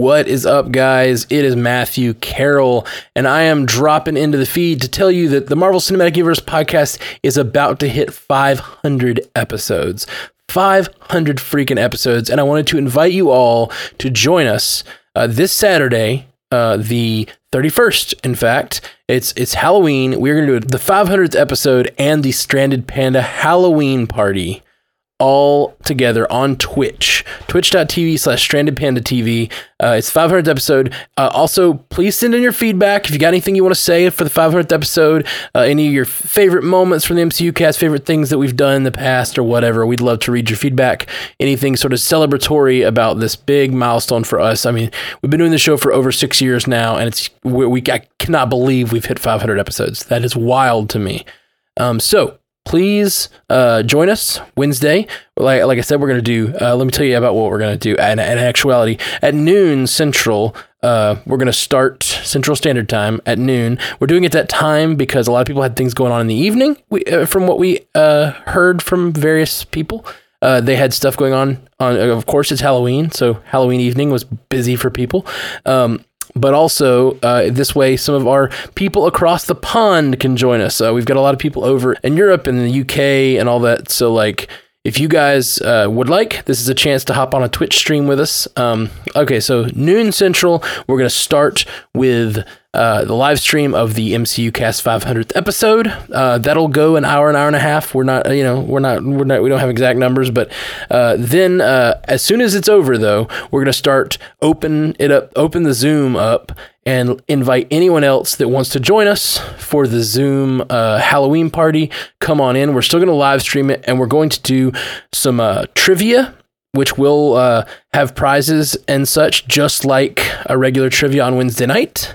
What is up, guys? It is Matthew Carroll, and I am dropping into the feed to tell you that the Marvel Cinematic Universe podcast is about to hit 500 episodes. 500 freaking episodes, and I wanted to invite you all to join us uh, this Saturday, uh, the 31st. In fact, it's it's Halloween. We're going to do the 500th episode and the Stranded Panda Halloween party all together on Twitch, twitch.tv slash stranded panda TV. Uh, it's 500th episode. Uh, also, please send in your feedback. If you got anything you want to say for the 500th episode, uh, any of your favorite moments from the MCU cast, favorite things that we've done in the past or whatever, we'd love to read your feedback. Anything sort of celebratory about this big milestone for us. I mean, we've been doing this show for over six years now, and it's we, we I cannot believe we've hit 500 episodes. That is wild to me. Um, so please uh, join us Wednesday. Like, like I said, we're going to do, uh, let me tell you about what we're going to do. And in actuality, at noon Central, uh, we're going to start Central Standard Time at noon. We're doing it that time because a lot of people had things going on in the evening, we, uh, from what we uh, heard from various people. Uh, they had stuff going on. On of course, it's Halloween, so Halloween evening was busy for people. Um, but also uh, this way some of our people across the pond can join us. Uh, we've got a lot of people over in Europe and the UK and all that. So like if you guys uh, would like, this is a chance to hop on a Twitch stream with us. Um, okay, so noon central, we're going to start with uh, the live stream of the MCU Cast 500th episode. Uh, that'll go an hour, an hour and a half. We're not, you know, we're not, we're not, we don't have exact numbers, but uh, then uh, as soon as it's over, though, we're gonna start open it up, open the Zoom up, and invite anyone else that wants to join us for the Zoom uh, Halloween party. Come on in. We're still gonna live stream it, and we're going to do some uh, trivia which will uh, have prizes and such, just like a regular trivia on Wednesday night.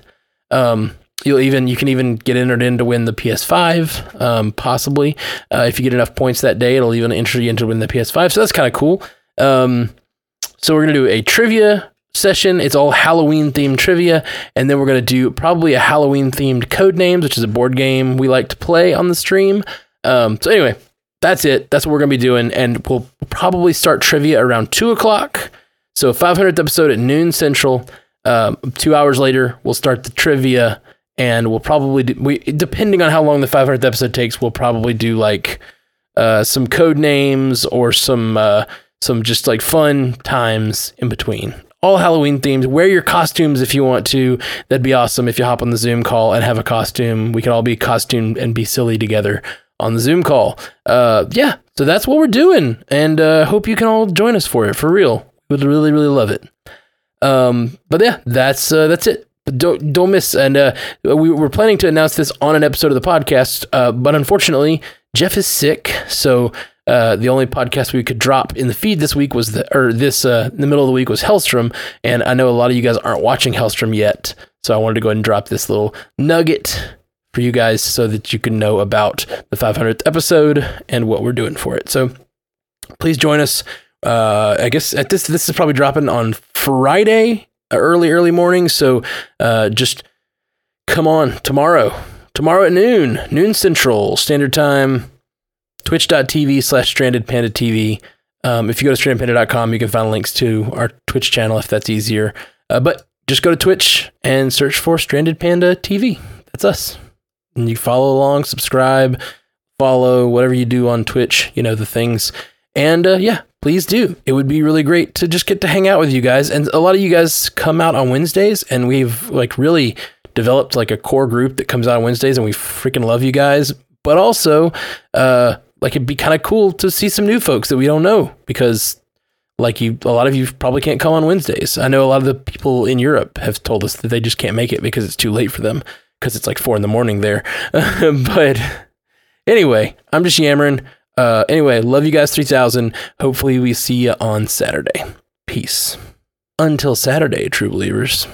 Um, you'll even you can even get entered in to win the PS5, um, possibly uh, if you get enough points that day. It'll even enter you into win the PS5. So that's kind of cool. Um, so we're gonna do a trivia session. It's all Halloween themed trivia, and then we're gonna do probably a Halloween themed Codenames, which is a board game we like to play on the stream. Um, so anyway, that's it. That's what we're gonna be doing, and we'll probably start trivia around two o'clock. So 500th episode at noon central. Um, two hours later, we'll start the trivia, and we'll probably do, we depending on how long the 500th episode takes, we'll probably do like uh, some Codenames or some uh, some just like fun times in between. All Halloween themed. Wear your costumes if you want to. That'd be awesome if you hop on the Zoom call and have a costume. We can all be costumed and be silly together on the Zoom call. Uh, yeah, so that's what we're doing, and uh, hope you can all join us for it for real. Would really really love it. Um, but yeah, that's uh, that's it. But don't don't miss. And uh, we were planning to announce this on an episode of the podcast, uh, but unfortunately, Jeff is sick, so. Uh, the only podcast we could drop in the feed this week was the or this uh, in the middle of the week was Helstrom, and I know a lot of you guys aren't watching Helstrom yet, so I wanted to go ahead and drop this little nugget for you guys so that you can know about the 500th episode and what we're doing for it. So please join us uh, I guess at this this is probably dropping on Friday, uh, early early morning. So uh, just come on tomorrow, tomorrow at noon, noon central standard time. Twitch.tv slash stranded panda TV. Um, if you go to strandedpanda.com, you can find links to our Twitch channel if that's easier. Uh, but just go to Twitch and search for Stranded Panda TV. That's us. And you follow along, subscribe, follow, whatever you do on Twitch, you know, the things. And uh, yeah, please do. It would be really great to just get to hang out with you guys. And a lot of you guys come out on Wednesdays, and we've like really developed like a core group that comes out on Wednesdays, and we freaking love you guys. But also, uh, like it'd be kind of cool to see some new folks that we don't know because like you a lot of you probably can't come on Wednesdays. I know a lot of the people in Europe have told us that they just can't make it because it's too late for them because it's like four in the morning there. but anyway, I'm just yammering. Uh, anyway, love you guys 3000. Hopefully, we see you on Saturday. Peace. Until Saturday, true believers.